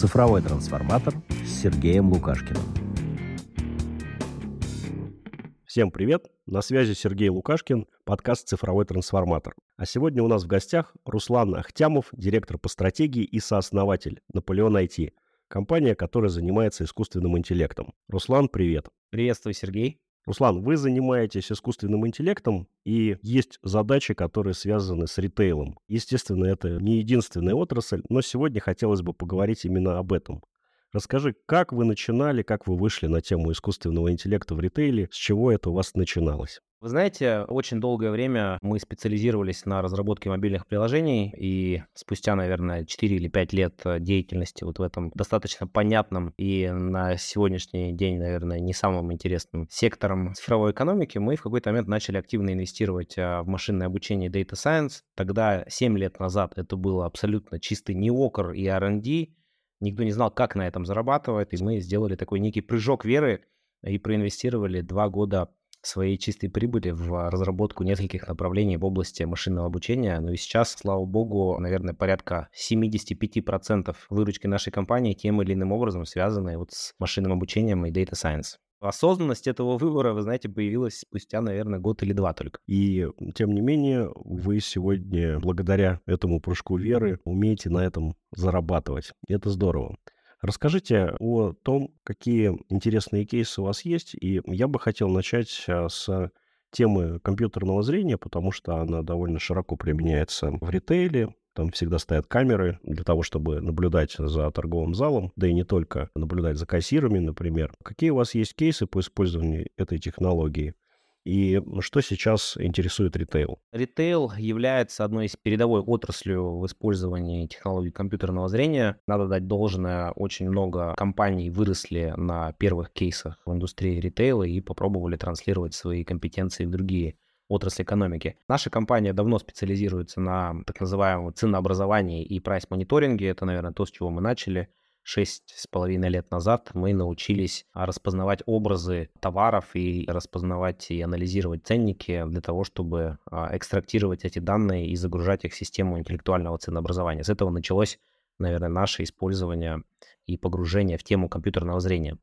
Цифровой трансформатор с Сергеем Лукашкиным. Всем привет! На связи Сергей Лукашкин, подкаст «Цифровой трансформатор». А сегодня у нас в гостях Руслан Ахтямов, директор по стратегии и сооснователь Наполеон IT, компания, которая занимается искусственным интеллектом. Руслан, привет! Приветствую, Сергей. Руслан, вы занимаетесь искусственным интеллектом, и есть задачи, которые связаны с ритейлом. Естественно, это не единственная отрасль, но сегодня хотелось бы поговорить именно об этом. Расскажи, как вы начинали, как вы вышли на тему искусственного интеллекта в ритейле, с чего это у вас начиналось? Вы знаете, очень долгое время мы специализировались на разработке мобильных приложений, и спустя, наверное, 4 или 5 лет э, деятельности вот в этом достаточно понятном и на сегодняшний день, наверное, не самым интересным сектором цифровой экономики, мы в какой-то момент начали активно инвестировать э, в машинное обучение Data Science. Тогда, 7 лет назад, это было абсолютно чистый неокр и R&D, никто не знал, как на этом зарабатывать, и мы сделали такой некий прыжок веры и проинвестировали два года своей чистой прибыли в разработку нескольких направлений в области машинного обучения. Ну и сейчас, слава богу, наверное, порядка 75% выручки нашей компании тем или иным образом связаны вот с машинным обучением и Data Science. Осознанность этого выбора, вы знаете, появилась спустя, наверное, год или два только. И, тем не менее, вы сегодня, благодаря этому прыжку веры, умеете на этом зарабатывать. Это здорово. Расскажите о том, какие интересные кейсы у вас есть. И я бы хотел начать а, с темы компьютерного зрения, потому что она довольно широко применяется в ритейле. Там всегда стоят камеры для того, чтобы наблюдать за торговым залом, да и не только наблюдать за кассирами, например. Какие у вас есть кейсы по использованию этой технологии? И что сейчас интересует ритейл? Ритейл является одной из передовой отраслью в использовании технологий компьютерного зрения. Надо дать должное, очень много компаний выросли на первых кейсах в индустрии ритейла и попробовали транслировать свои компетенции в другие отрасли экономики. Наша компания давно специализируется на так называемом ценообразовании и прайс-мониторинге. Это, наверное, то, с чего мы начали шесть с половиной лет назад мы научились распознавать образы товаров и распознавать и анализировать ценники для того, чтобы а, экстрактировать эти данные и загружать их в систему интеллектуального ценообразования. С этого началось, наверное, наше использование и погружение в тему компьютерного зрения.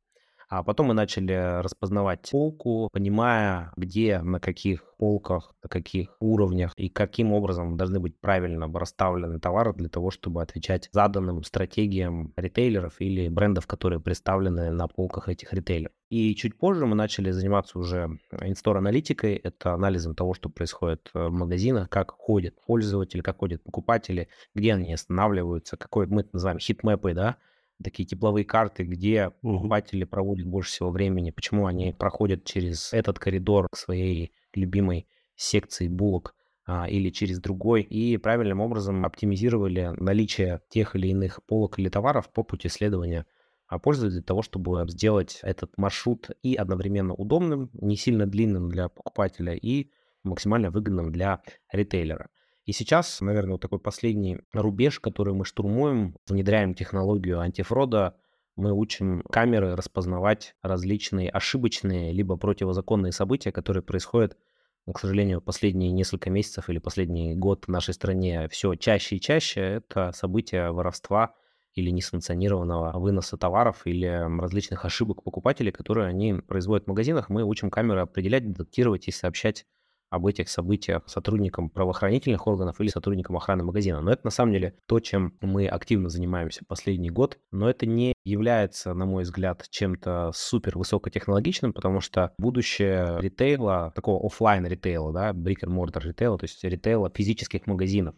А потом мы начали распознавать полку, понимая, где, на каких полках, на каких уровнях и каким образом должны быть правильно расставлены товары для того, чтобы отвечать заданным стратегиям ритейлеров или брендов, которые представлены на полках этих ритейлеров. И чуть позже мы начали заниматься уже инстор аналитикой, это анализом того, что происходит в магазинах, как ходят пользователи, как ходят покупатели, где они останавливаются, какой мы это называем хитмэпы, да, такие тепловые карты, где покупатели проводят больше всего времени, почему они проходят через этот коридор к своей любимой секции булок а, или через другой, и правильным образом оптимизировали наличие тех или иных полок или товаров по пути следования а пользователя для того, чтобы сделать этот маршрут и одновременно удобным, не сильно длинным для покупателя и максимально выгодным для ритейлера. И сейчас, наверное, вот такой последний рубеж, который мы штурмуем, внедряем технологию антифрода, мы учим камеры распознавать различные ошибочные либо противозаконные события, которые происходят, к сожалению, последние несколько месяцев или последний год в нашей стране все чаще и чаще. Это события воровства или несанкционированного выноса товаров или различных ошибок покупателей, которые они производят в магазинах. Мы учим камеры определять, детектировать и сообщать об этих событиях сотрудникам правоохранительных органов или сотрудникам охраны магазина. Но это на самом деле то, чем мы активно занимаемся последний год. Но это не является, на мой взгляд, чем-то супер высокотехнологичным, потому что будущее ритейла, такого офлайн ритейла, да, brick and mortar ритейла, то есть ритейла физических магазинов.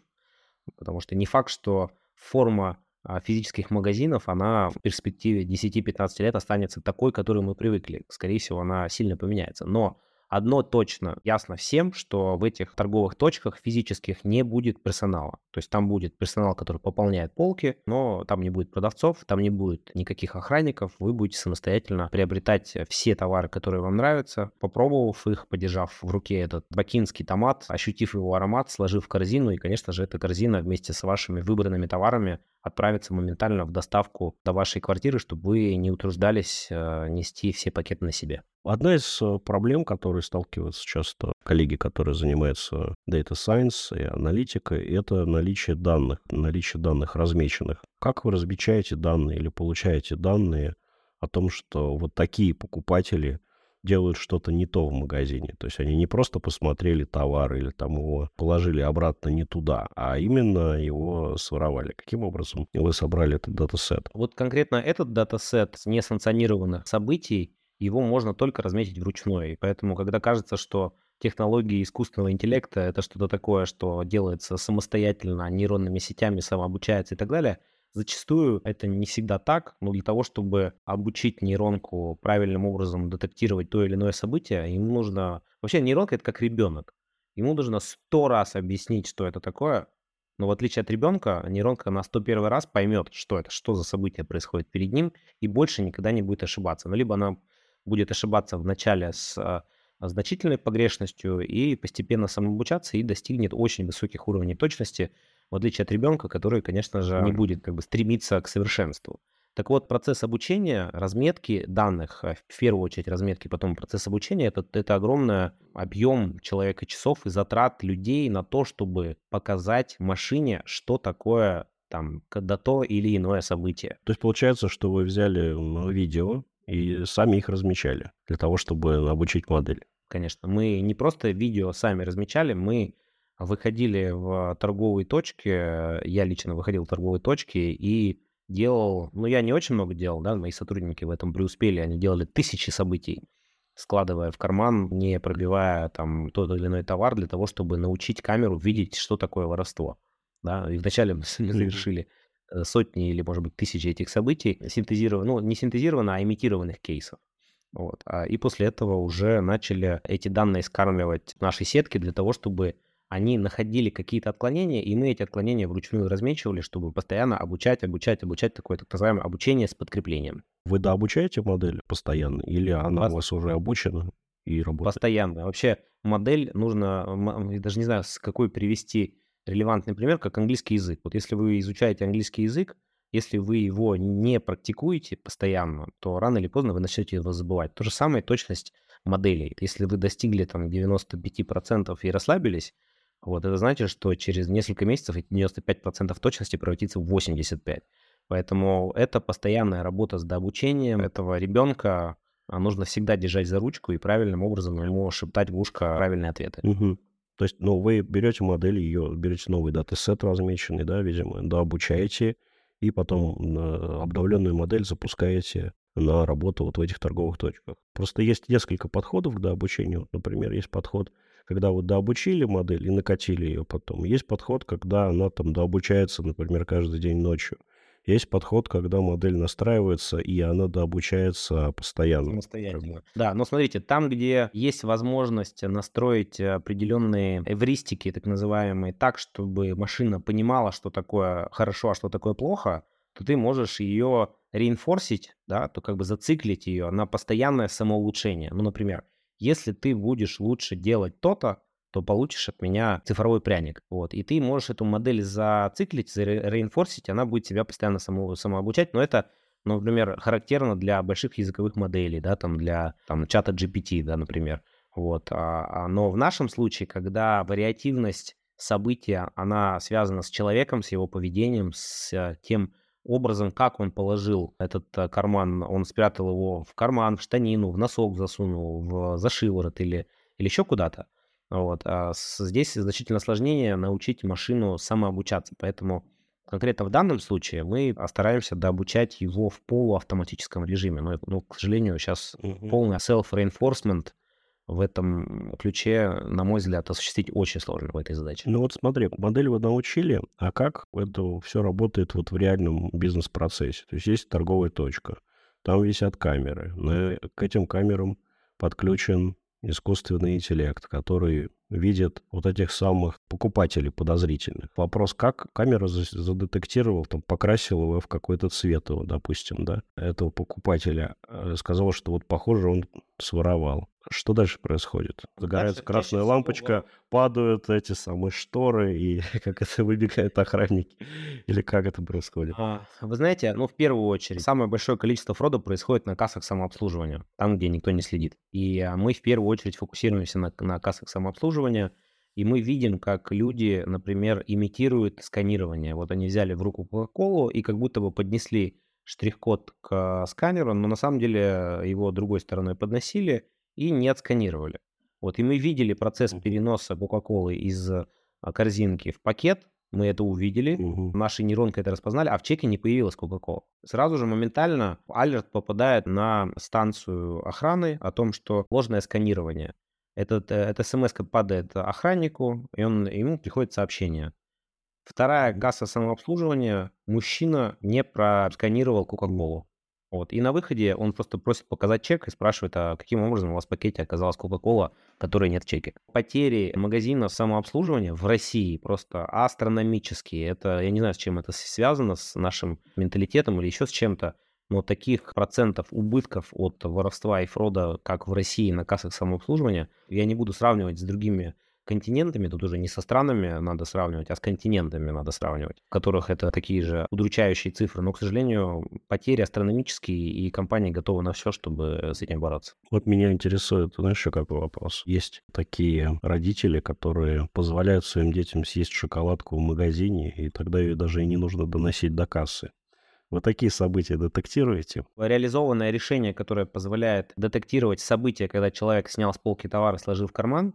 Потому что не факт, что форма а, физических магазинов, она в перспективе 10-15 лет останется такой, к которой мы привыкли. Скорее всего, она сильно поменяется. Но Одно точно ясно всем, что в этих торговых точках физических не будет персонала. То есть там будет персонал, который пополняет полки, но там не будет продавцов, там не будет никаких охранников. Вы будете самостоятельно приобретать все товары, которые вам нравятся, попробовав их, подержав в руке этот бакинский томат, ощутив его аромат, сложив в корзину. И, конечно же, эта корзина вместе с вашими выбранными товарами отправится моментально в доставку до вашей квартиры, чтобы вы не утруждались э, нести все пакеты на себе. Одна из э, проблем, которые сталкиваются часто коллеги, которые занимаются data science и аналитикой, это наличие данных, наличие данных размеченных. Как вы размечаете данные или получаете данные о том, что вот такие покупатели делают что-то не то в магазине. То есть они не просто посмотрели товар или там его положили обратно не туда, а именно его своровали. Каким образом вы собрали этот датасет? Вот конкретно этот датасет несанкционированных событий его можно только разметить вручную. И поэтому, когда кажется, что технологии искусственного интеллекта это что-то такое, что делается самостоятельно, нейронными сетями, самообучается и так далее, зачастую это не всегда так, но для того, чтобы обучить нейронку правильным образом детектировать то или иное событие, ему нужно... Вообще нейронка — это как ребенок. Ему нужно сто раз объяснить, что это такое, но в отличие от ребенка, нейронка на 101 раз поймет, что это, что за событие происходит перед ним, и больше никогда не будет ошибаться. Ну, либо она будет ошибаться вначале с а, значительной погрешностью и постепенно самообучаться и достигнет очень высоких уровней точности, в отличие от ребенка, который, конечно же, не будет как бы стремиться к совершенству. Так вот, процесс обучения, разметки данных, а, в первую очередь разметки, потом процесс обучения, это, это огромный объем человека часов и затрат людей на то, чтобы показать машине, что такое там, когда то или иное событие. То есть получается, что вы взяли видео, и сами их размечали для того, чтобы обучить модель. Конечно, мы не просто видео сами размечали, мы выходили в торговые точки, я лично выходил в торговые точки и делал, ну я не очень много делал, да, мои сотрудники в этом преуспели, они делали тысячи событий, складывая в карман, не пробивая там тот или иной товар для того, чтобы научить камеру видеть, что такое воровство. Да, и вначале мы завершили Э, сотни или, может быть, тысячи этих событий, синтезированных, ну, не синтезированных, а имитированных кейсов. Вот. А, и после этого уже начали эти данные скармливать наши сетки для того, чтобы они находили какие-то отклонения, и мы эти отклонения вручную размечивали, чтобы постоянно обучать, обучать, обучать такое так называемое обучение с подкреплением. Вы дообучаете модель постоянно, или она у вас уже обучена и работает? Постоянно. Вообще модель нужно, я даже не знаю, с какой привести релевантный пример, как английский язык. Вот если вы изучаете английский язык, если вы его не практикуете постоянно, то рано или поздно вы начнете его забывать. То же самое точность моделей. Если вы достигли там 95% и расслабились, вот это значит, что через несколько месяцев эти 95% точности превратится в 85%. Поэтому это постоянная работа с дообучением этого ребенка. Нужно всегда держать за ручку и правильным образом ему шептать в ушко правильные ответы. Угу. То есть, ну, вы берете модель, ее берете новый датасет размеченный, да, видимо, да, обучаете, и потом обновленную модель запускаете на работу вот в этих торговых точках. Просто есть несколько подходов к дообучению. Например, есть подход, когда вы дообучили модель и накатили ее потом. Есть подход, когда она там дообучается, например, каждый день ночью. Есть подход, когда модель настраивается, и она дообучается постоянно. Самостоятельно. Да, но смотрите, там, где есть возможность настроить определенные эвристики, так называемые, так, чтобы машина понимала, что такое хорошо, а что такое плохо, то ты можешь ее реинфорсить, да, то как бы зациклить ее на постоянное самоулучшение. Ну, например, если ты будешь лучше делать то-то, то получишь от меня цифровой пряник. Вот. И ты можешь эту модель зациклить, реинфорсить, она будет тебя постоянно само, самообучать, но это, ну, например, характерно для больших языковых моделей, да, там для там, чата GPT, да, например. Вот. А, а, но в нашем случае, когда вариативность события, она связана с человеком, с его поведением, с э, тем образом, как он положил этот э, карман, он спрятал его в карман, в штанину, в носок засунул, в за шиворот или, или еще куда-то, вот. А здесь значительно сложнее научить машину самообучаться, поэтому конкретно в данном случае мы стараемся дообучать его в полуавтоматическом режиме. Но, ну, к сожалению, сейчас угу. полный self-reinforcement в этом ключе, на мой взгляд, осуществить очень сложно в этой задаче. Ну вот смотри, модель вы научили, а как это все работает вот в реальном бизнес-процессе? То есть есть торговая точка, там висят камеры, к этим камерам подключен искусственный интеллект, который видит вот этих самых покупателей подозрительных. Вопрос, как камера задетектировала, там, покрасила его в какой-то цвет его, допустим, да, этого покупателя. Э, сказала, что вот, похоже, он своровал. Что дальше происходит? Загорается дальше, красная лампочка, всего... падают эти самые шторы, и как это выбегают охранники? Или как это происходит? А, вы знаете, ну, в первую очередь, самое большое количество фрода происходит на кассах самообслуживания, там, где никто не следит. И а, мы в первую очередь фокусируемся на, на кассах самообслуживания, и мы видим, как люди, например, имитируют сканирование. Вот они взяли в руку Coca-Cola и как будто бы поднесли штрих-код к сканеру, но на самом деле его другой стороной подносили и не отсканировали. Вот, и мы видели процесс переноса Кока-Колы из а, корзинки в пакет, мы это увидели, угу. наши нейронки это распознали, а в чеке не появилась Coca-Cola. Сразу же моментально алерт попадает на станцию охраны о том, что ложное сканирование. Этот, э, эта смс падает охраннику, и он, ему приходит сообщение. Вторая касса самообслуживания. Мужчина не просканировал Кока-Колу. Вот. И на выходе он просто просит показать чек и спрашивает, а каким образом у вас в пакете оказалась Кока-Кола, которой нет в чеке. Потери магазинов самообслуживания в России просто астрономические. Это, я не знаю, с чем это связано, с нашим менталитетом или еще с чем-то, но таких процентов убытков от воровства и фрода, как в России на кассах самообслуживания, я не буду сравнивать с другими континентами, тут уже не со странами надо сравнивать, а с континентами надо сравнивать, в которых это такие же удручающие цифры. Но, к сожалению, потери астрономические, и компании готовы на все, чтобы с этим бороться. Вот меня интересует, знаешь, еще какой вопрос. Есть такие родители, которые позволяют своим детям съесть шоколадку в магазине, и тогда ее даже и не нужно доносить до кассы. Вы такие события детектируете? Реализованное решение, которое позволяет детектировать события, когда человек снял с полки товар и сложил в карман,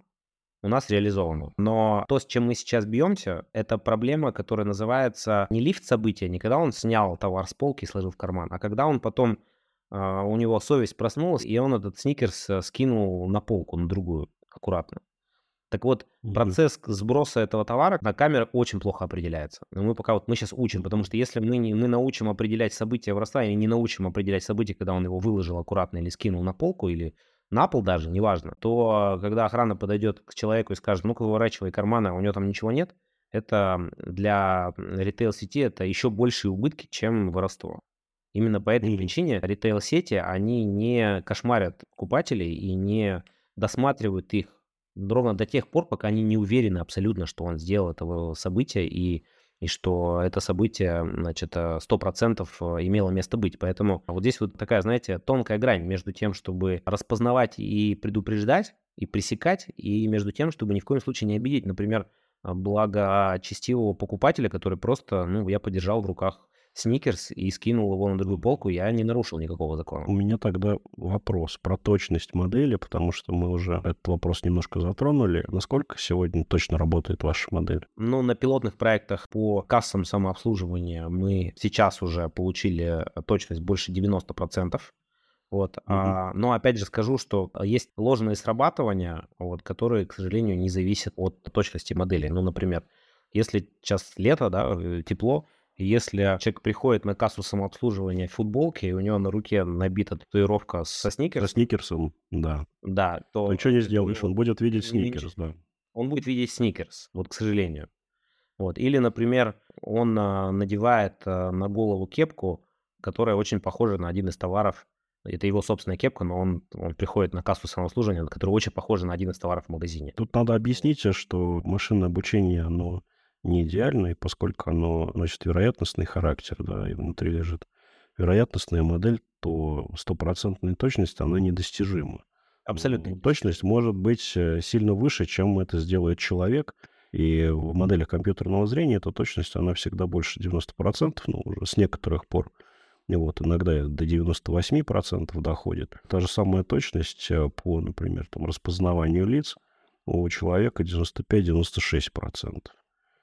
у нас реализовано. Но то, с чем мы сейчас бьемся, это проблема, которая называется не лифт события, не когда он снял товар с полки и сложил в карман, а когда он потом Uh, у него совесть проснулась, и он этот сникерс э, скинул на полку, на другую, аккуратно. Так вот, mm-hmm. процесс сброса этого товара на камерах очень плохо определяется. Но мы пока вот мы сейчас учим, потому что если мы не мы научим определять события в и не научим определять события, когда он его выложил аккуратно или скинул на полку, или на пол даже, неважно, то когда охрана подойдет к человеку и скажет, ну-ка выворачивай карманы, а у него там ничего нет, это для ритейл-сети это еще большие убытки, чем воровство. Именно по этой причине ритейл-сети, они не кошмарят покупателей и не досматривают их ровно до тех пор, пока они не уверены абсолютно, что он сделал этого события и и что это событие, значит, 100% э, имело место быть. Поэтому вот здесь вот такая, знаете, тонкая грань между тем, чтобы распознавать и предупреждать, и пресекать, и между тем, чтобы ни в коем случае не обидеть, например, благочестивого покупателя, который просто, ну, я подержал в руках сникерс и скинул его на другую полку, я не нарушил никакого закона. У меня тогда вопрос про точность модели, потому что мы уже этот вопрос немножко затронули. Насколько сегодня точно работает ваша модель? Ну, на пилотных проектах по кассам самообслуживания мы сейчас уже получили точность больше 90%. Вот. Угу. А, но опять же скажу, что есть ложные срабатывания, вот, которые, к сожалению, не зависят от точности модели. Ну, например, если сейчас лето, да, э, тепло, если человек приходит на кассу самообслуживания в футболке, и у него на руке набита татуировка со сникерсом. Со сникерсом, да. Да, то... Ничего не сделаешь, он будет видеть сникерс, да. Он будет видеть сникерс, вот, к сожалению. Вот. Или, например, он а, надевает а, на голову кепку, которая очень похожа на один из товаров. Это его собственная кепка, но он, он приходит на кассу самообслуживания, которая очень похожа на один из товаров в магазине. Тут надо объяснить, что машинное обучение, оно не идеальной, поскольку оно носит вероятностный характер, да, и внутри лежит вероятностная модель, то стопроцентная точность, она недостижима. Абсолютно. Точность может быть э, сильно выше, чем это сделает человек, и в моделях компьютерного зрения эта точность, она всегда больше 90%, ну, уже с некоторых пор. И вот иногда до 98% доходит. Та же самая точность э, по, например, там, распознаванию лиц у человека 95-96%.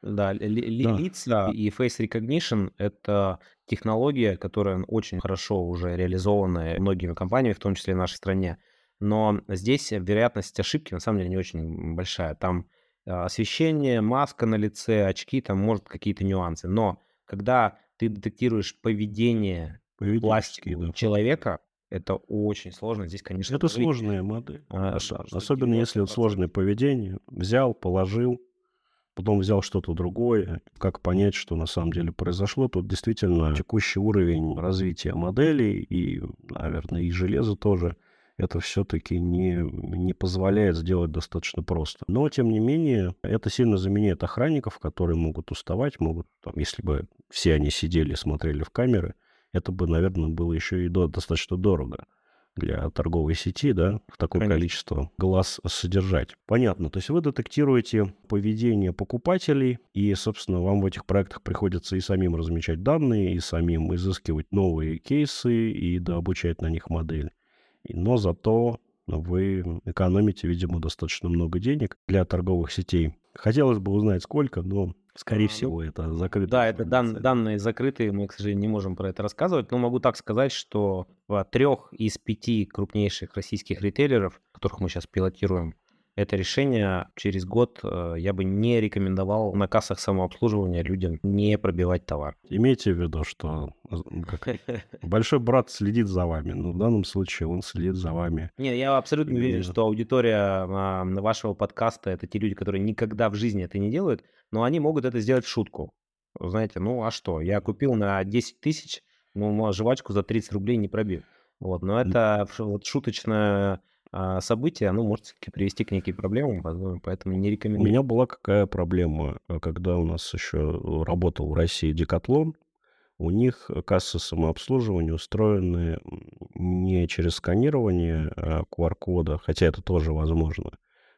Да, ли- Да. лица и face recognition– это технология, которая очень хорошо уже реализована многими компаниями, в том числе в нашей стране. Но здесь вероятность ошибки на самом деле не очень большая. Там а, освещение, маска на лице, очки, там может какие-то нюансы. Но когда ты детектируешь поведение пластику да. человека, Это очень сложно. Здесь, конечно, Это сложная модель. а, да, Особенно если вот 90% сложное поведение. Взял, положил, потом взял что-то другое. Как понять, что на самом деле произошло? Тут действительно текущий уровень развития моделей и, наверное, и железа тоже это все-таки не, не позволяет сделать достаточно просто. Но, тем не менее, это сильно заменяет охранников, которые могут уставать, могут, там, если бы все они сидели и смотрели в камеры, это бы, наверное, было еще и до- достаточно дорого для торговой сети, да, в такое Конечно. количество глаз содержать. Понятно. То есть вы детектируете поведение покупателей, и, собственно, вам в этих проектах приходится и самим размечать данные, и самим изыскивать новые кейсы, и дообучать на них модель. Но зато вы экономите, видимо, достаточно много денег для торговых сетей. Хотелось бы узнать, сколько, но, скорее А, ну, всего, это закрыто. Да, это дан- данные закрытые, мы, к сожалению, не можем про это рассказывать, но могу так сказать, что в трех из пяти крупнейших российских ритейлеров, которых мы сейчас пилотируем, это решение через год э, я бы не рекомендовал на кассах самообслуживания людям не пробивать товар. Имейте в виду, что э, большой брат следит за вами. Но в данном случае он следит за вами. Не, я абсолютно уверен, что аудитория а, вашего подкаста это те люди, которые никогда в жизни это не делают, но они могут это сделать в шутку. Знаете, ну а что? Я купил на 10 тысяч, ну, мо- жвачку за 30 рублей не пробил. Вот, но это вот шуточное а, событие, оно может привести к неким проблемам, возможно, поэтому не У рекомендую. меня была какая проблема, э, когда у нас еще работал в России Декатлон. У них кассы самообслуживания устроены не через сканирование а, QR-кода, хотя это тоже возможно,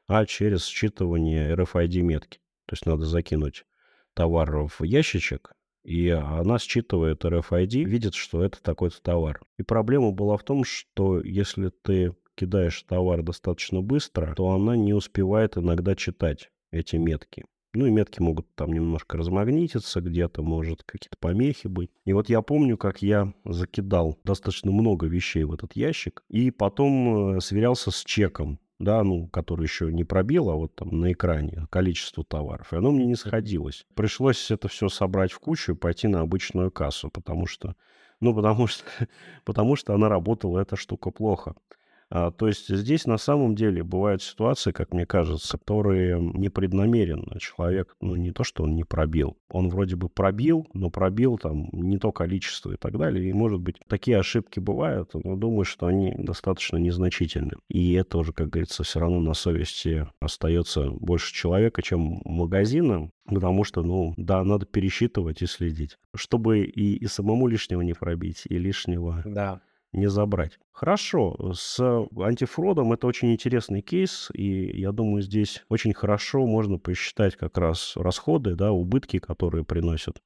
а через считывание RFID-метки. То есть надо закинуть товар в ящичек, и она считывает RFID, видит, что это такой-то товар. И проблема была в том, что если ты кидаешь товар достаточно быстро, то она не успевает иногда читать эти метки. Ну и метки могут там немножко размагнититься где-то, может какие-то помехи быть. И вот я помню, как я закидал достаточно много вещей в этот ящик, и потом э, сверялся с чеком, да, ну, который еще не пробил, а вот там на экране количество товаров. И оно мне не сходилось. Пришлось это все собрать в кучу и пойти на обычную кассу, потому что, ну, потому что, потому что она работала, эта штука плохо. А, то есть здесь на самом деле бывают ситуации, как мне кажется, которые непреднамеренно человек, ну не то, что он не пробил, он вроде бы пробил, но пробил там не то количество и так далее. И может быть такие ошибки бывают, но думаю, что они достаточно незначительны. И это уже, как говорится, все равно на совести остается больше человека, чем магазина, Потому что, ну, да, надо пересчитывать и следить, чтобы и, и самому лишнего не пробить, и лишнего Да. Не забрать. Хорошо, с антифродом это очень интересный кейс, и я думаю, здесь очень хорошо можно посчитать как раз расходы, да, убытки, которые приносят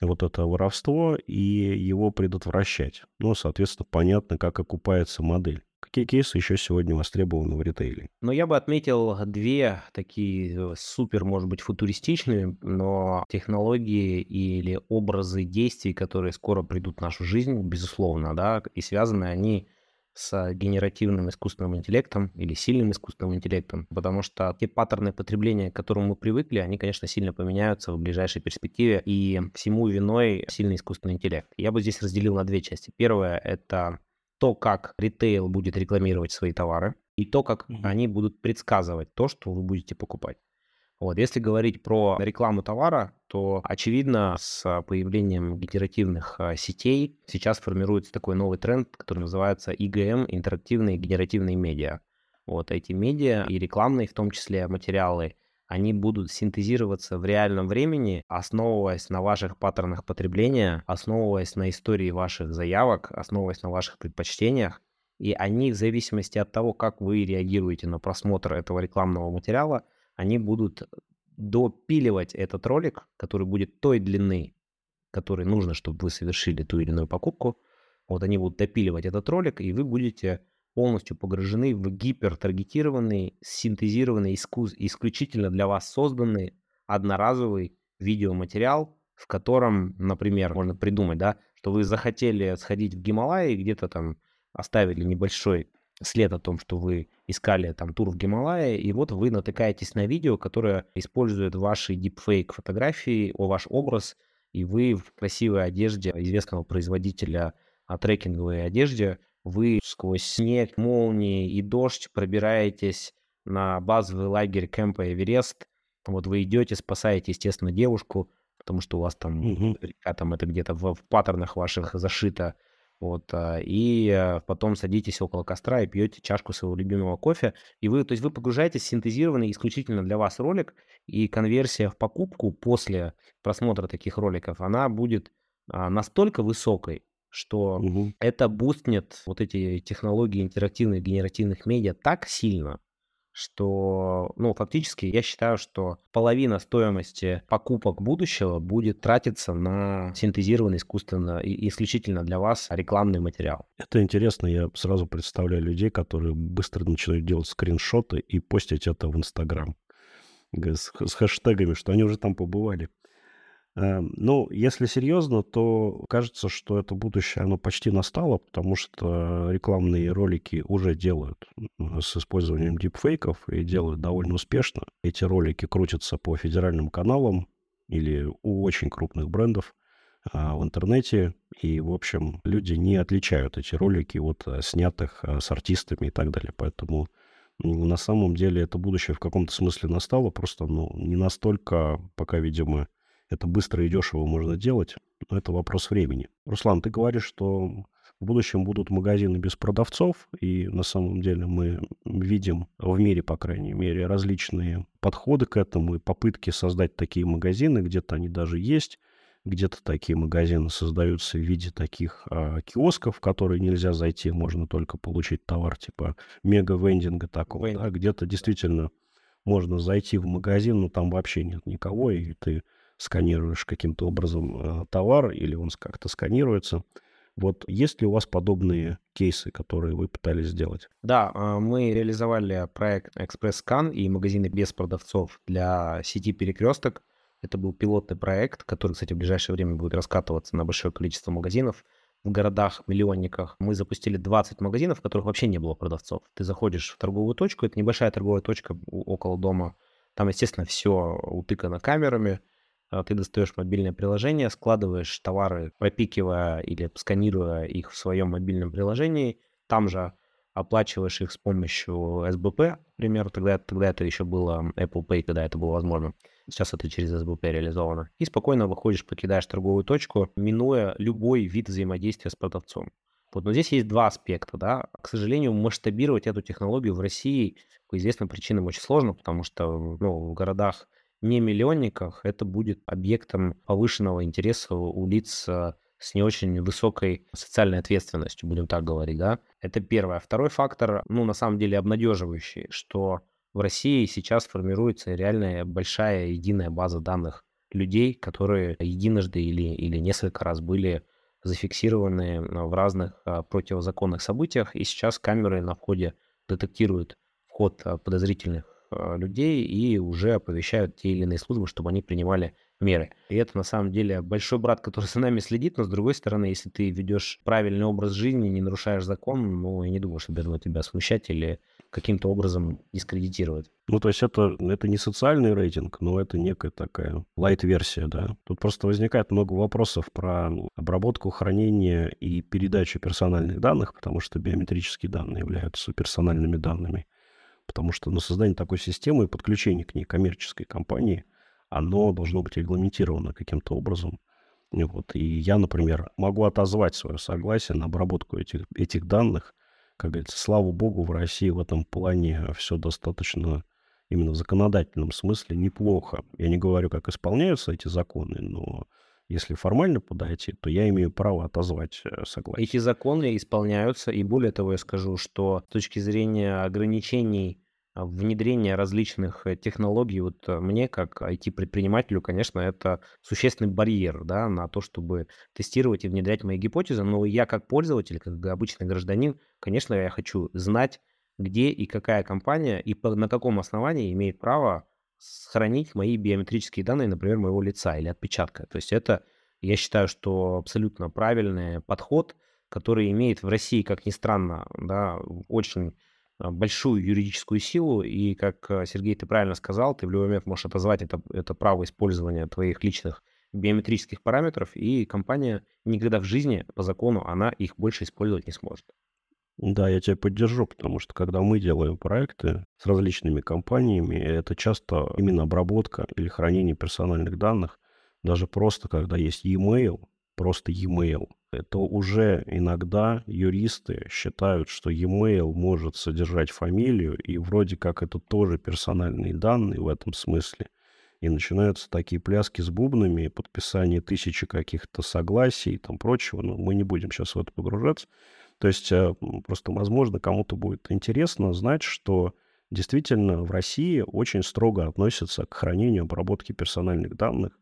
вот это воровство, и его предотвращать. Ну, соответственно, понятно, как окупается модель. Какие кейсы еще сегодня востребованы в ритейле? Но я бы отметил две такие э, супер, может быть, футуристичные, но технологии или образы действий, которые скоро придут в нашу жизнь, безусловно, да, и связаны они с генеративным искусственным интеллектом или сильным искусственным интеллектом, потому что те паттерны потребления, к которым мы привыкли, они, конечно, сильно поменяются в ближайшей перспективе, и всему виной сильный искусственный интеллект. Я бы здесь разделил на две части. Первое — это то, как ритейл будет рекламировать свои товары, и то, как Мгм. они будут предсказывать то, что вы будете покупать. Вот, если говорить про рекламу товара, то очевидно с появлением генеративных а, сетей сейчас формируется такой новый тренд, который называется IGM, интерактивные генеративные медиа. Вот эти медиа и рекламные, в том числе материалы, они будут синтезироваться в реальном времени, основываясь на ваших паттернах потребления, основываясь на истории ваших заявок, основываясь на ваших предпочтениях. И они в зависимости от того, как вы реагируете на просмотр этого рекламного материала, они будут допиливать этот ролик, который будет той длины, который нужно, чтобы вы совершили ту или иную покупку. Вот они будут допиливать этот ролик, и вы будете полностью погружены в гипертаргетированный, синтезированный, искус- исключительно для вас созданный одноразовый видеоматериал, в котором, например, можно придумать, да, что вы захотели сходить в Гималаи, где-то там оставили небольшой след о том, что вы искали там тур в Гималайи, и вот вы натыкаетесь на видео, которое использует ваши deepfake фотографии, о ваш образ, и вы в красивой одежде известного производителя трекинговой одежде вы сквозь снег, молнии и дождь пробираетесь на базовый лагерь кемпа Эверест. Вот вы идете, спасаете, естественно, девушку, потому что у вас там, наверняка там это где-то в, в паттернах ваших зашито. Вот, а, и э, потом садитесь около костра и пьете чашку своего любимого кофе. И вы, то есть вы погружаетесь в синтезированный исключительно для вас ролик, и конверсия в покупку после просмотра таких роликов, она будет а, настолько высокой, что Мгм. это бустнет вот эти технологии интерактивных генеративных медиа так сильно, что, ну, фактически я считаю, что половина стоимости покупок будущего будет тратиться на синтезированный искусственно и исключительно для вас рекламный материал. Это интересно, я сразу представляю людей, которые быстро начинают делать скриншоты и постить это в Инстаграм с хэштегами, что они уже там побывали. Э, Ну, если серьезно, то кажется, что это будущее, оно почти настало, потому что рекламные ролики уже делают с использованием дипфейков и делают довольно успешно. Эти ролики крутятся по федеральным каналам или у очень крупных брендов а, в интернете, и, в общем, люди не отличают эти ролики от а, снятых а, с артистами и так далее. Поэтому на самом деле это будущее в каком-то смысле настало, просто ну, не настолько, пока, видимо, это быстро и дешево можно делать, но это вопрос времени. Руслан, ты говоришь, что в будущем будут магазины без продавцов, и на самом деле мы видим в мире, по крайней мере, различные подходы к этому и попытки создать такие магазины, где-то они даже есть, где-то такие магазины создаются в виде таких а, киосков, в которые нельзя зайти, можно только получить товар типа мега-вендинга такого. Вендинг, Да, где-то действительно можно зайти в магазин, но там вообще нет никого, и ты сканируешь каким-то образом э, товар, или он как-то сканируется. Вот есть ли у вас подобные кейсы, которые вы пытались сделать? Да, а, мы реализовали проект Scan и магазины без продавцов для сети Перекресток. Это был пилотный проект, который, кстати, в ближайшее время будет раскатываться на большое количество магазинов в городах, миллионниках. Мы запустили 20 магазинов, в которых вообще не было продавцов. Ты заходишь в торговую точку, это небольшая торговая точка около дома. Там, естественно, все утыкано камерами. А, Ты достаешь мобильное приложение, складываешь товары, пропикивая или сканируя их в своем мобильном приложении. Там же оплачиваешь их с помощью СБП, например, тогда, тогда это еще было Apple Pay, когда это было возможно. Сейчас это через СБП реализовано. И спокойно выходишь, покидаешь торговую точку, минуя любой вид взаимодействия с продавцом. Вот, но здесь есть два аспекта, да. К сожалению, масштабировать эту технологию в России по известным причинам очень сложно, потому что ну, в городах не миллионниках это будет объектом повышенного интереса у лиц э, с не очень высокой социальной ответственностью, будем так говорить, да. Это первое. Второй фактор, ну, на самом деле обнадеживающий, что в России сейчас формируется реальная большая единая база данных людей, которые единожды или, или несколько раз были зафиксированы э, в разных а, противозаконных событиях, и сейчас камеры на входе детектируют вход а, подозрительных а, людей и уже оповещают те или иные службы, чтобы они принимали меры. И это на самом деле большой брат, который за нами следит, но с другой стороны, если ты ведешь правильный образ жизни, не нарушаешь закон, ну, я не думаю, что должно тебя смущать или каким-то образом дискредитировать. Ну, то есть это, это не социальный рейтинг, но это некая такая лайт-версия, да. Тут просто возникает много вопросов про обработку, хранение и передачу персональных данных, потому что биометрические данные являются персональными данными. Потому что на создание такой системы и подключение к ней коммерческой компании, оно должно быть регламентировано каким-то образом. И Вот. И я, например, могу отозвать свое согласие на обработку этих, этих данных. Как говорится, слава богу, в России в этом плане все достаточно именно в законодательном смысле неплохо. Я не говорю, как исполняются эти законы, но если формально подойти, то я имею право отозвать э, согласие. Эти законы исполняются, и более того, я скажу, что с точки зрения ограничений а, внедрения различных э, технологий, вот э, мне, как IT-предпринимателю, конечно, это существенный барьер да, на то, чтобы тестировать и внедрять мои гипотезы, но я как пользователь, как обычный гражданин, конечно, я хочу знать, где и какая компания и по- на каком основании имеет право сохранить мои биометрические данные, например, моего лица или отпечатка. То есть это, я считаю, что абсолютно правильный подход, который имеет в России, как ни странно, да, очень а, большую юридическую силу, и, как а, Сергей, ты правильно сказал, ты в любой момент можешь отозвать это, это право использования твоих личных биометрических параметров, и компания никогда в жизни по закону, она их больше использовать не сможет. Да, я тебя поддержу, потому что когда мы делаем проекты с различными компаниями, это часто именно обработка или хранение персональных данных, даже просто когда есть e-mail, просто e-mail, это уже иногда юристы считают, что e-mail может содержать фамилию, и вроде как это тоже персональные данные в этом смысле. И начинаются такие пляски с бубнами, подписание тысячи каких-то согласий и там прочего. Но мы не будем сейчас в это погружаться. То есть э, просто, возможно, кому-то будет интересно знать, что действительно в России очень строго относятся к хранению обработке персональных данных,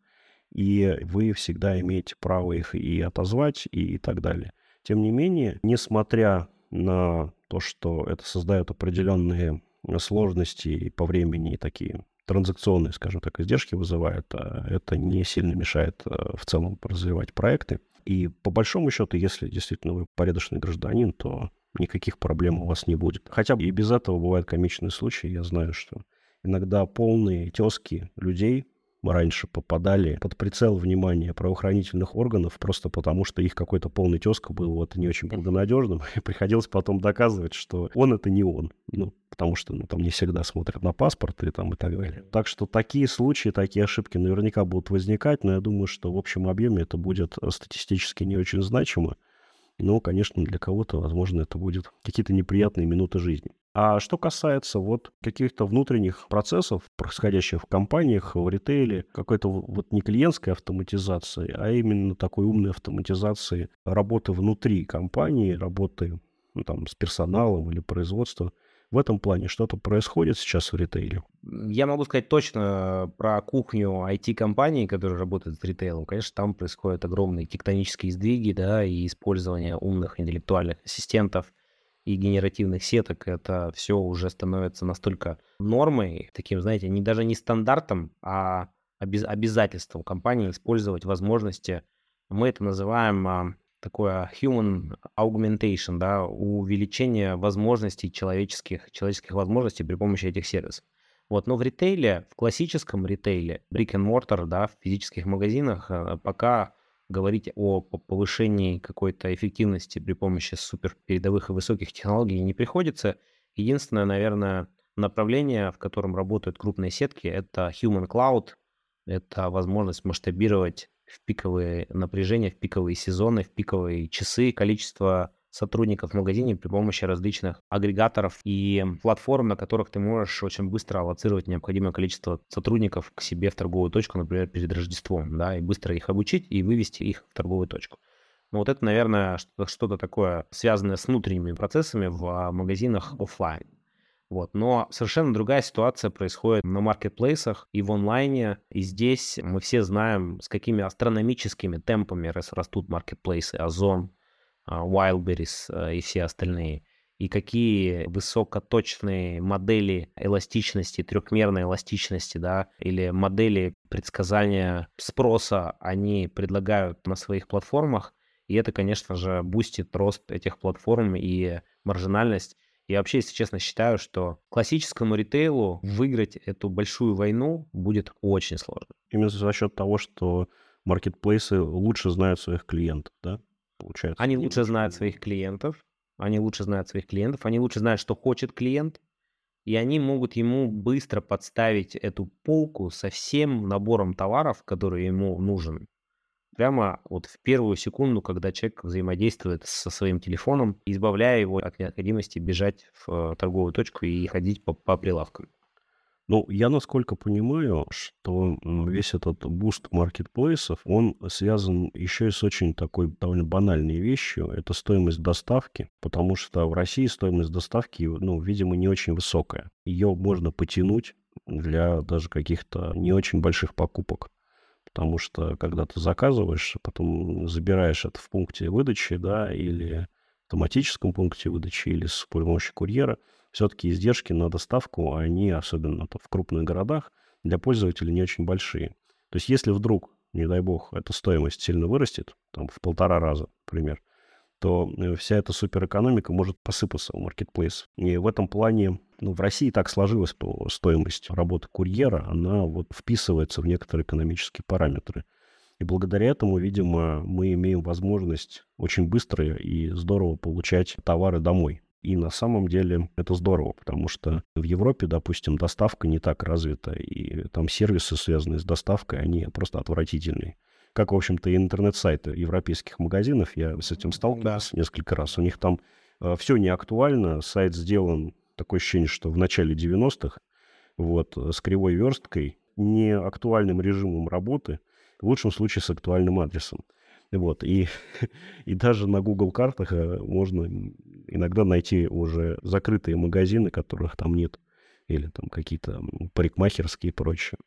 и вы всегда имеете право их и отозвать, и, и так далее. Тем не менее, несмотря на то, что это создает определенные сложности по времени и такие транзакционные, скажем так, издержки вызывает, а это не сильно мешает э, в целом развивать проекты. И по большому счету, если действительно вы порядочный гражданин, то никаких проблем у вас не будет. Хотя и без этого бывают комичные случаи. Я знаю, что иногда полные тески людей раньше попадали под прицел внимания правоохранительных органов просто потому, что их какой-то полный тезка был вот не очень благонадежным, и приходилось потом доказывать, что он это не он. Ну, потому что ну, там не всегда смотрят на паспорт и там и так далее. Так что такие случаи, такие ошибки наверняка будут возникать, но я думаю, что в общем объеме это будет статистически не очень значимо. Но, конечно, для кого-то, возможно, это будет какие-то неприятные минуты жизни. А что касается вот каких-то внутренних процессов, происходящих в компаниях, в ритейле, какой-то вот не клиентской автоматизации, а именно такой умной автоматизации работы внутри компании, работы ну, там, с персоналом или производства, в этом плане что-то происходит сейчас в ритейле? Я могу сказать точно про кухню IT-компаний, которые работают с ритейлом. Конечно, там происходят огромные тектонические сдвиги, да, и использование умных интеллектуальных ассистентов, и генеративных сеток, это все уже становится настолько нормой, таким, знаете, не даже не стандартом, а обез, обязательством компании использовать возможности. Мы это называем а, такое human augmentation, да, увеличение возможностей человеческих, человеческих возможностей при помощи этих сервисов. Вот, но в ритейле, в классическом ритейле, brick and mortar, да, в физических магазинах, а, пока говорить о повышении какой-то эффективности при помощи супер передовых и высоких технологий не приходится. Единственное, наверное, направление, в котором работают крупные сетки, это Human Cloud. Это возможность масштабировать в пиковые напряжения, в пиковые сезоны, в пиковые часы количество сотрудников в магазине при помощи различных агрегаторов и платформ, на которых ты можешь очень быстро аллоцировать необходимое количество сотрудников к себе в торговую точку, например, перед Рождеством, да, и быстро их обучить и вывести их в торговую точку. Ну вот это, наверное, что-то, что такое связанное с внутренними процессами в а, магазинах офлайн. Вот. Но совершенно другая ситуация происходит на маркетплейсах и в онлайне. И здесь мы все знаем, с какими астрономическими темпами растут маркетплейсы. Озон, Wildberries а, и все остальные, и какие высокоточные модели эластичности, трехмерной эластичности, да, или модели предсказания спроса они предлагают на своих платформах, и это, конечно же, бустит рост этих платформ и маржинальность. Я вообще, если честно, считаю, что классическому ритейлу выиграть эту большую войну будет очень сложно. Именно за счет того, что маркетплейсы лучше знают своих клиентов, да? Получается. Они лучше знают своих клиентов, они лучше знают своих клиентов, они лучше знают, что хочет клиент, и они могут ему быстро подставить эту полку со всем набором товаров, который ему нужен. Прямо вот в первую секунду, когда человек взаимодействует со своим телефоном, избавляя его от необходимости бежать в э, торговую точку и ходить по, по прилавкам. Ну, я насколько понимаю, что весь этот буст маркетплейсов, он связан еще и с очень такой довольно банальной вещью. Это стоимость доставки, потому что в России стоимость доставки, ну, видимо, не очень высокая. Ее можно потянуть для даже каких-то не очень больших покупок. Потому что когда ты заказываешь, потом забираешь это в пункте выдачи, да, или в автоматическом пункте выдачи, или с помощью курьера – все-таки издержки на доставку, они, особенно в крупных городах, для пользователей не очень большие. То есть если вдруг, не дай бог, эта стоимость сильно вырастет, там в полтора раза, например, то э, вся эта суперэкономика может посыпаться в маркетплейс. И в этом плане ну, в России так сложилась стоимость работы курьера, она вот вписывается в некоторые экономические параметры. И благодаря этому, видимо, мы имеем возможность очень быстро и здорово получать товары домой И на самом деле это здорово, потому что в Европе, допустим, доставка не так развита, и там сервисы, связанные с доставкой, они просто отвратительные. Как, в общем-то, и интернет-сайты европейских магазинов, я с этим сталкивался да. несколько раз. У них там э, все не актуально, сайт сделан, такое ощущение, что в начале 90-х, вот, с кривой версткой, не актуальным режимом работы, в лучшем случае с актуальным адресом. Вот, и, и даже на Google картах э, можно иногда найти уже закрытые магазины, которых там нет, или там какие-то парикмахерские и прочее.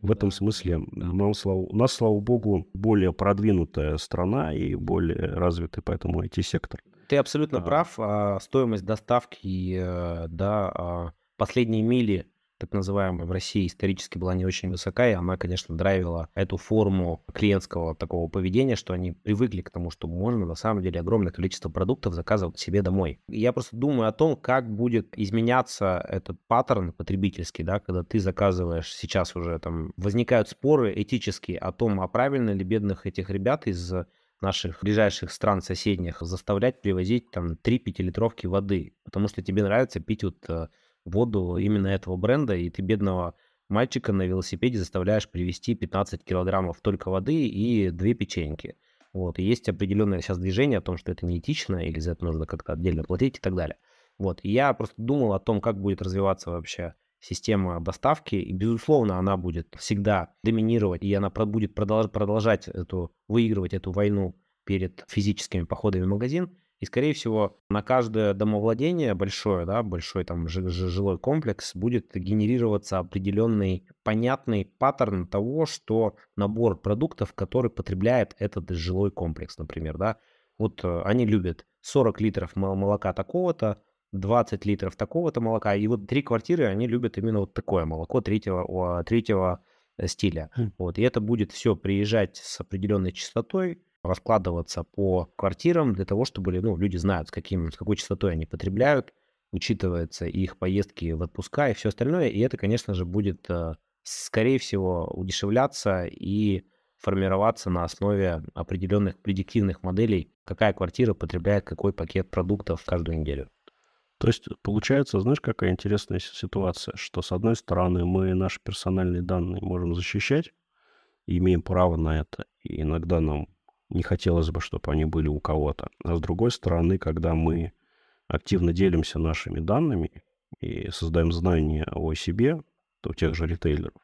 В этом да, смысле да. Нам, слава, у нас, слава богу, более продвинутая страна и более развитый поэтому IT-сектор. Ты абсолютно а. прав. А, стоимость доставки, э, да, а, последние мили так называемая, в России исторически была не очень высока, и она, конечно, драйвила эту форму клиентского такого поведения, что они привыкли к тому, что можно на самом деле огромное количество продуктов заказывать себе домой. я просто думаю о том, как будет изменяться этот паттерн потребительский, да, когда ты заказываешь сейчас уже там возникают споры этические о том, а правильно ли бедных этих ребят из наших ближайших стран соседних заставлять привозить там 3 пятилитровки воды, потому что тебе нравится пить вот э, воду именно этого бренда, и ты бедного мальчика на велосипеде заставляешь привезти 15 килограммов только воды и две печеньки. Вот, и есть определенное сейчас движение о том, что это неэтично, или за это нужно как-то отдельно платить и так далее. Вот, и я просто думал о том, как будет развиваться вообще система доставки, и, безусловно, она будет всегда доминировать, и она будет продолжать эту, выигрывать эту войну перед физическими походами в магазин, и, скорее всего, на каждое домовладение большое, да, большой там жилой комплекс будет генерироваться определенный понятный паттерн того, что набор продуктов, который потребляет этот жилой комплекс, например, да. Вот э, они любят 40 литров молока такого-то, 20 литров такого-то молока, и вот три квартиры, они любят именно вот такое молоко третьего, третьего э, стиля. Mm. Вот, и это будет все приезжать с определенной частотой, раскладываться по квартирам для того, чтобы ну, люди знают, с, каким, с какой частотой они потребляют, учитываются их поездки в отпуска и все остальное. И это, конечно же, будет, э, скорее всего, удешевляться и формироваться на основе определенных предиктивных моделей, какая квартира потребляет какой пакет продуктов каждую неделю. То есть получается, знаешь, какая интересная ситуация, что с одной стороны мы наши персональные данные можем защищать, имеем право на это, и иногда нам не хотелось бы, чтобы они были у кого-то. А с другой стороны, когда мы активно делимся нашими данными и создаем знания о себе, то у тех же ритейлеров,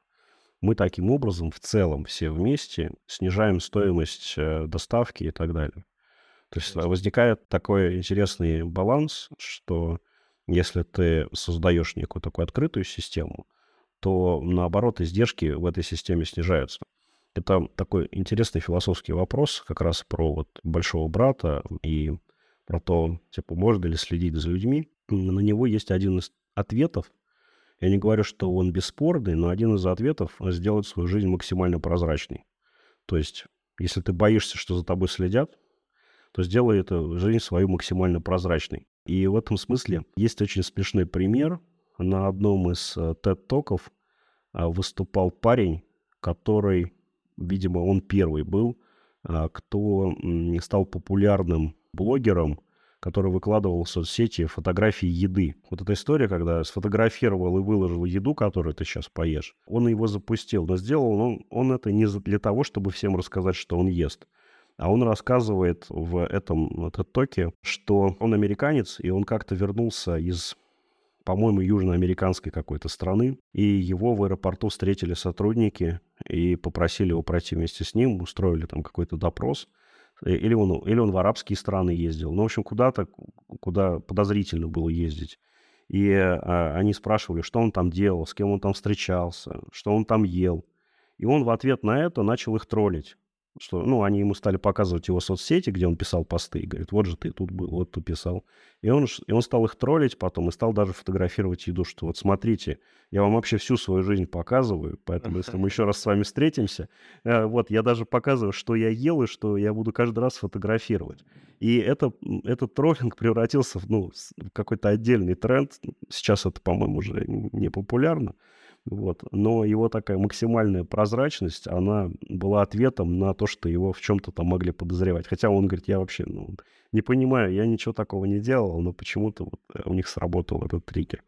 мы таким образом в целом все вместе снижаем стоимость э, доставки и так далее. То есть возникает такой интересный баланс, что если ты создаешь некую такую открытую систему, то наоборот издержки в этой системе снижаются. Это такой интересный философский вопрос как раз про вот большого брата и про то, типа, можно ли следить за людьми. На него есть один из ответов. Я не говорю, что он бесспорный, но один из ответов — сделать свою жизнь максимально прозрачной. То есть, если ты боишься, что за тобой следят, то сделай эту жизнь свою максимально прозрачной. И в этом смысле есть очень смешной пример. На одном из TED-токов э, выступал парень, который видимо, он первый был, а, кто стал популярным блогером, который выкладывал в соцсети фотографии еды. Вот эта история, когда сфотографировал и выложил еду, которую ты сейчас поешь, он его запустил, но сделал он, он это не для того, чтобы всем рассказать, что он ест. А он рассказывает в этом токе, что он американец, и он как-то вернулся из по-моему, южноамериканской какой-то страны. И его в аэропорту встретили сотрудники и попросили его пройти вместе с ним, устроили там какой-то допрос. Или он, или он в арабские страны ездил. Ну, в общем, куда-то, куда подозрительно было ездить. И а, они спрашивали, что он там делал, с кем он там встречался, что он там ел. И он в ответ на это начал их троллить что, ну, они ему стали показывать его соцсети, где он писал посты, и говорит, вот же ты тут был, вот ты писал. И он, и он стал их троллить потом, и стал даже фотографировать еду, что вот смотрите, я вам вообще всю свою жизнь показываю, поэтому если мы еще раз с вами встретимся, э, вот, я даже показываю, что я ел, и что я буду каждый раз фотографировать. И это, этот троллинг превратился в, ну, в какой-то отдельный тренд. Сейчас это, по-моему, уже не популярно. Вот. Но его такая максимальная прозрачность, она была ответом на то, что его в чем-то там могли подозревать. Хотя он говорит, я вообще ну, не понимаю, я ничего такого не делал, но почему-то вот э, у них сработал этот триггер.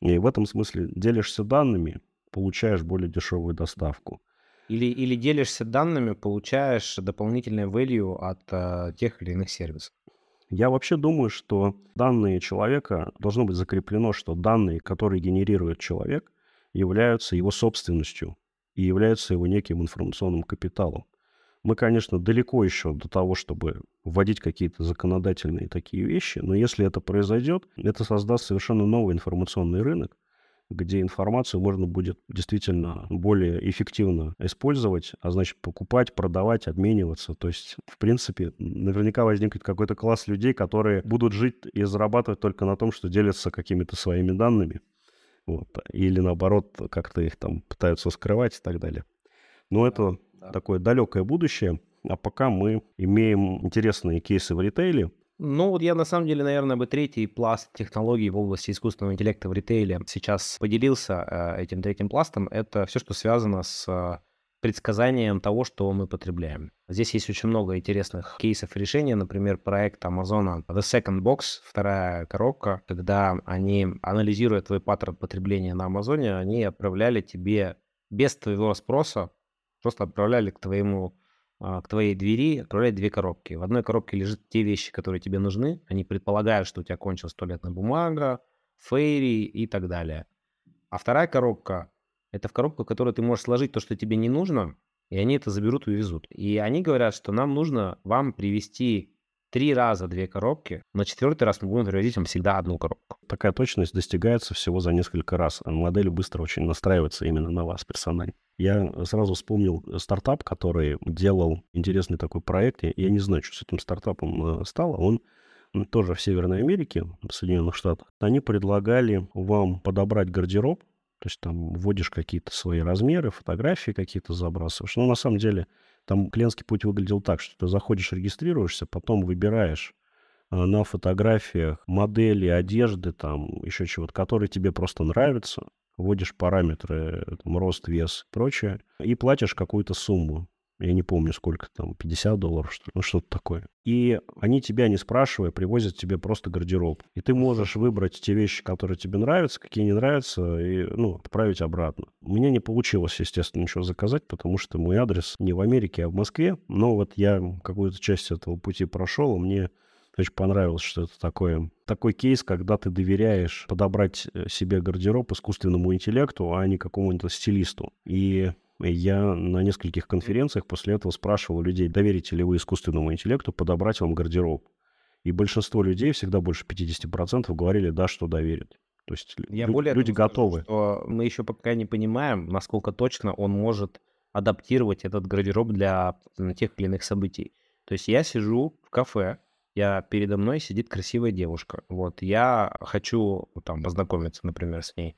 И в этом смысле делишься данными, получаешь более дешевую доставку. Или, или делишься данными, получаешь дополнительное value от э, тех или иных сервисов. Я вообще думаю, что данные человека должно быть закреплено, что данные, которые генерирует человек, являются его собственностью и являются его неким информационным капиталом. Мы, конечно, далеко еще до того, чтобы вводить какие-то законодательные такие вещи, но если это произойдет, это создаст совершенно новый информационный рынок, где информацию можно будет действительно более эффективно использовать, а значит покупать, продавать, обмениваться. То есть, в принципе, наверняка возникнет какой-то класс людей, которые будут жить и зарабатывать только на том, что делятся какими-то своими данными. Вот. Или наоборот, как-то их там пытаются скрывать и так далее. Но это да. такое далекое будущее. А пока мы имеем интересные кейсы в ритейле, ну, вот я на самом деле, наверное, бы третий пласт технологий в области искусственного интеллекта в ритейле сейчас поделился э, этим третьим пластом. Это все, что связано с э, предсказанием того, что мы потребляем. Здесь есть очень много интересных кейсов решения. Например, проект Amazon The Second Box, вторая коробка, когда они, анализируя твой паттерн потребления на Амазоне, они отправляли тебе без твоего спроса, просто отправляли к твоему а, к твоей двери отправляют две коробки. В одной коробке лежат те вещи, которые тебе нужны. Они предполагают, что у тебя кончилась туалетная бумага, фейри и так далее. А вторая коробка – это в коробку, в которую ты можешь сложить то, что тебе не нужно, и они это заберут и увезут. И они говорят, что нам нужно вам привезти три раза две коробки, на четвертый раз мы будем привозить вам всегда одну коробку. Такая точность достигается всего за несколько раз. Модель быстро очень настраивается именно на вас персонально. Я сразу вспомнил стартап, который делал интересный такой проект. Я не знаю, что с этим стартапом э, стало. Он тоже в Северной Америке, в Соединенных Штатах. Они предлагали вам подобрать гардероб, то есть там вводишь какие-то свои размеры, фотографии какие-то забрасываешь. Но на самом деле там клиентский путь выглядел так, что ты заходишь, регистрируешься, потом выбираешь а, на фотографиях модели одежды, там еще чего-то, которые тебе просто нравятся, вводишь параметры, там, рост, вес и прочее, и платишь какую-то сумму я не помню сколько там, 50 долларов, что ну что-то такое. И они тебя, не спрашивая, привозят тебе просто гардероб. И ты можешь выбрать те вещи, которые тебе нравятся, какие не нравятся, и, ну, отправить обратно. У меня не получилось, естественно, ничего заказать, потому что мой адрес не в Америке, а в Москве. Но вот я какую-то часть этого пути прошел, и мне очень понравилось, что это такое, такой кейс, когда ты доверяешь подобрать э, себе гардероб искусственному интеллекту, а не какому-то стилисту. И я на нескольких конференциях после этого спрашивал людей, доверите ли вы искусственному интеллекту подобрать вам гардероб. И большинство людей, всегда больше 50%, говорили, да, что доверят. То есть Я лю- более люди готовы. Скажу, что мы еще пока не понимаем, насколько точно он может адаптировать этот гардероб для тех или иных событий. То есть я сижу в кафе, я передо мной сидит красивая девушка. Вот я хочу там познакомиться, например, с ней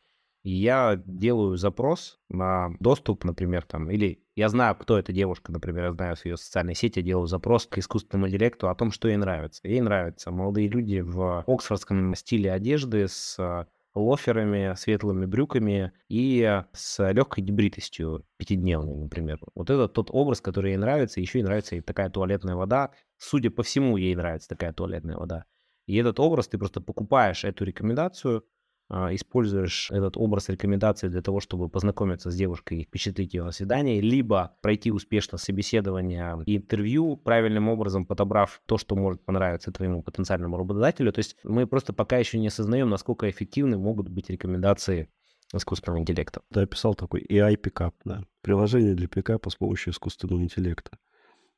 я делаю запрос на доступ, например, там, или я знаю, кто эта девушка, например, я знаю в ее социальной сети, делаю запрос к искусственному интеллекту о том, что ей нравится. Ей нравятся молодые люди в оксфордском стиле одежды с лоферами, светлыми брюками и с легкой небритостью пятидневной, например. Вот это тот образ, который ей нравится. Еще ей нравится и такая туалетная вода. Судя по всему, ей нравится такая туалетная вода. И этот образ ты просто покупаешь эту рекомендацию, используешь этот образ рекомендации для того, чтобы познакомиться с девушкой и впечатлить ее на свидание, либо пройти успешно собеседование и интервью, правильным образом подобрав то, что может понравиться твоему потенциальному работодателю. То есть мы просто пока еще не осознаем, насколько эффективны могут быть рекомендации искусственного интеллекта. Ты описал такой AI-пикап, да, приложение для пикапа с помощью искусственного интеллекта.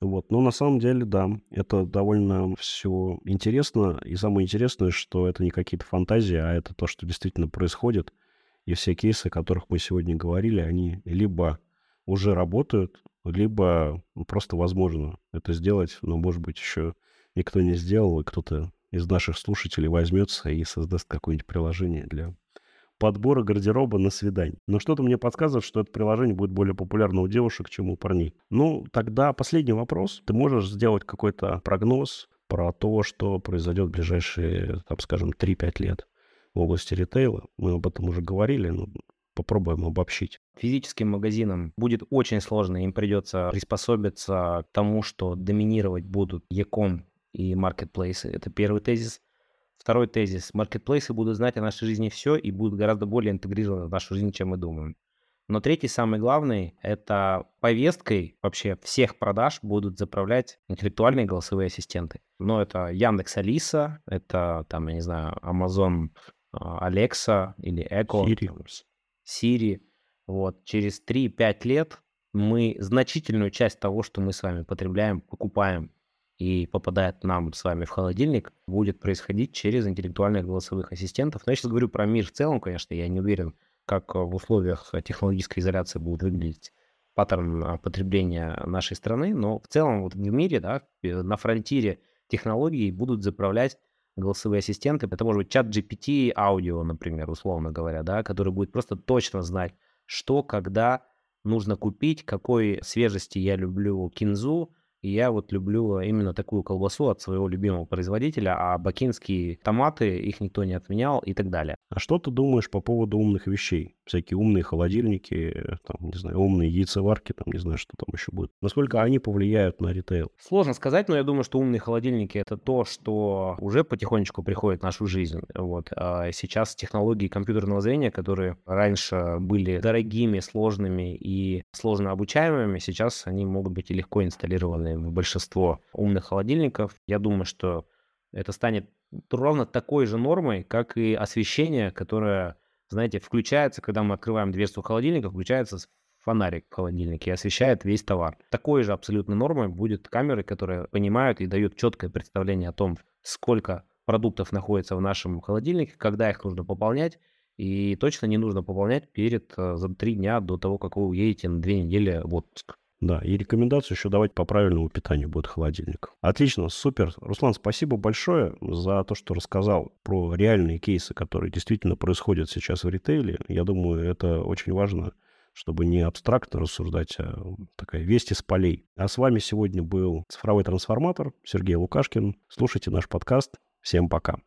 Вот. Но на самом деле, да, это довольно все интересно. И самое интересное, что это не какие-то фантазии, а это то, что действительно происходит. И все кейсы, о которых мы сегодня говорили, они либо уже работают, либо просто возможно это сделать, но, может быть, еще никто не сделал, и кто-то из наших слушателей возьмется и создаст какое-нибудь приложение для подбора гардероба на свидание. Но что-то мне подсказывает, что это приложение будет более популярно у девушек, чем у парней. Ну, тогда последний вопрос. Ты можешь сделать какой-то прогноз про то, что произойдет в ближайшие, там, скажем, 3-5 лет в области ритейла. Мы об этом уже говорили, но попробуем обобщить. Физическим магазинам будет очень сложно, им придется приспособиться к тому, что доминировать будут e-com и маркетплейсы. Это первый тезис. Второй тезис. Маркетплейсы будут знать о нашей жизни все и будут гораздо более интегрированы в нашу жизнь, чем мы думаем. Но третий, самый главный, это повесткой вообще всех продаж будут заправлять интеллектуальные голосовые ассистенты. Но это Яндекс Алиса, это там, я не знаю, Amazon а, Alexa или Echo. Siri. Siri. Вот. Через 3-5 лет мы значительную часть того, что мы с вами потребляем, покупаем и попадает нам с вами в холодильник, будет происходить через интеллектуальных голосовых ассистентов. Но я сейчас говорю про мир в целом, конечно, я не уверен, как в условиях технологической изоляции будет выглядеть паттерн а, потребления нашей страны, но в целом вот в мире, да, на фронтире технологий будут заправлять голосовые ассистенты. Это может быть чат GPT аудио, например, условно говоря, да, который будет просто точно знать, что, когда нужно купить, какой свежести я люблю кинзу, и я вот люблю именно такую колбасу от своего любимого производителя, а бакинские томаты, их никто не отменял и так далее. А что ты думаешь по поводу умных вещей? Всякие умные холодильники, там, не знаю, умные яйцеварки, там, не знаю, что там еще будет. Насколько они повлияют на ритейл? Сложно сказать, но я думаю, что умные холодильники — это то, что уже потихонечку приходит в нашу жизнь. Вот. А сейчас технологии компьютерного зрения, которые раньше были дорогими, сложными и сложно обучаемыми, сейчас они могут быть легко инсталлированы в большинство умных холодильников. Я думаю, что это станет ровно такой же нормой, как и освещение, которое, знаете, включается, когда мы открываем дверцу холодильника, включается фонарик в холодильнике и освещает весь товар. Такой же абсолютно нормой будет камеры, которые понимают и дают четкое представление о том, сколько продуктов находится в нашем холодильнике, когда их нужно пополнять, и точно не нужно пополнять перед э, за три дня до того, как вы уедете на две недели в отпуск. Да, и рекомендацию еще давать по правильному питанию будет холодильник. Отлично, супер. Руслан, спасибо большое за то, что рассказал про реальные кейсы, которые действительно происходят сейчас в ритейле. Я думаю, это очень важно, чтобы не абстрактно рассуждать, а такая весть из полей. А с вами сегодня был цифровой трансформатор Сергей Лукашкин. Слушайте наш подкаст. Всем пока.